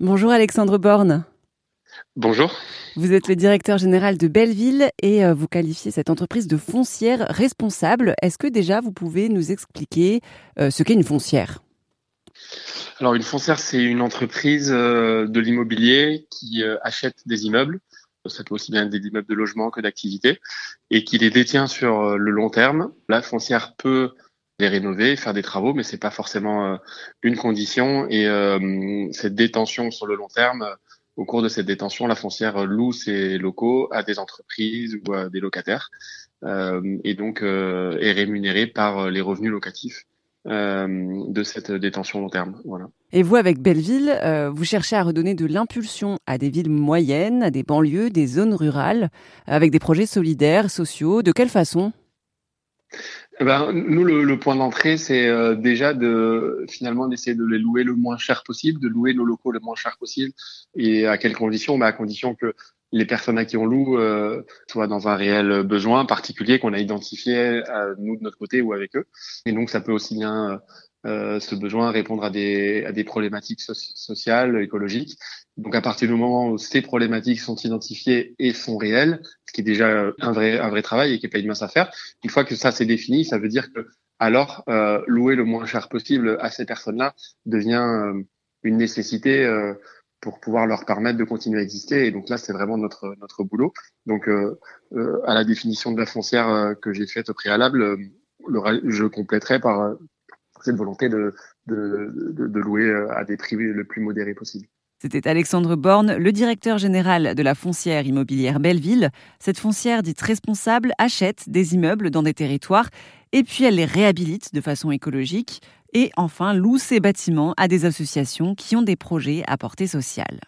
Bonjour Alexandre Borne. Bonjour. Vous êtes le directeur général de Belleville et euh, vous qualifiez cette entreprise de foncière responsable. Est-ce que déjà vous pouvez nous expliquer euh, ce qu'est une foncière? Alors une foncière, c'est une entreprise euh, de l'immobilier qui achète des immeubles. Ça peut aussi bien être des immeubles de logement que d'activité et qui les détient sur le long terme. La foncière peut les rénover, faire des travaux, mais c'est pas forcément euh, une condition. Et euh, cette détention sur le long terme, au cours de cette détention, la foncière loue ses locaux à des entreprises ou à des locataires, euh, et donc est rémunérée par les revenus locatifs. de cette détention long terme. Voilà. Et vous, avec Belleville, vous cherchez à redonner de l'impulsion à des villes moyennes, à des banlieues, des zones rurales, avec des projets solidaires, sociaux. De quelle façon? Eh ben, nous, le, le point d'entrée, c'est euh, déjà de finalement d'essayer de les louer le moins cher possible, de louer nos locaux le moins cher possible. Et à quelles conditions? Bah, À condition que les personnes à qui on loue euh, soient dans un réel besoin particulier qu'on a identifié à nous de notre côté ou avec eux. Et donc, ça peut aussi bien euh, ce besoin répondre à des, à des problématiques sociales, écologiques. Donc à partir du moment où ces problématiques sont identifiées et sont réelles, ce qui est déjà un vrai, un vrai travail et qui n'est pas une mince affaire, une fois que ça c'est défini, ça veut dire que alors euh, louer le moins cher possible à ces personnes-là devient euh, une nécessité euh, pour pouvoir leur permettre de continuer à exister. Et donc là, c'est vraiment notre notre boulot. Donc à la définition de la foncière que j'ai faite au préalable, je compléterai par cette volonté de, louer euh, à des prix le plus modérés possible. C'était Alexandre Borne, le directeur général de la foncière immobilière Belleville. Cette foncière dite responsable achète des immeubles dans des territoires et puis elle les réhabilite de façon écologique et enfin loue ces bâtiments à des associations qui ont des projets à portée sociale.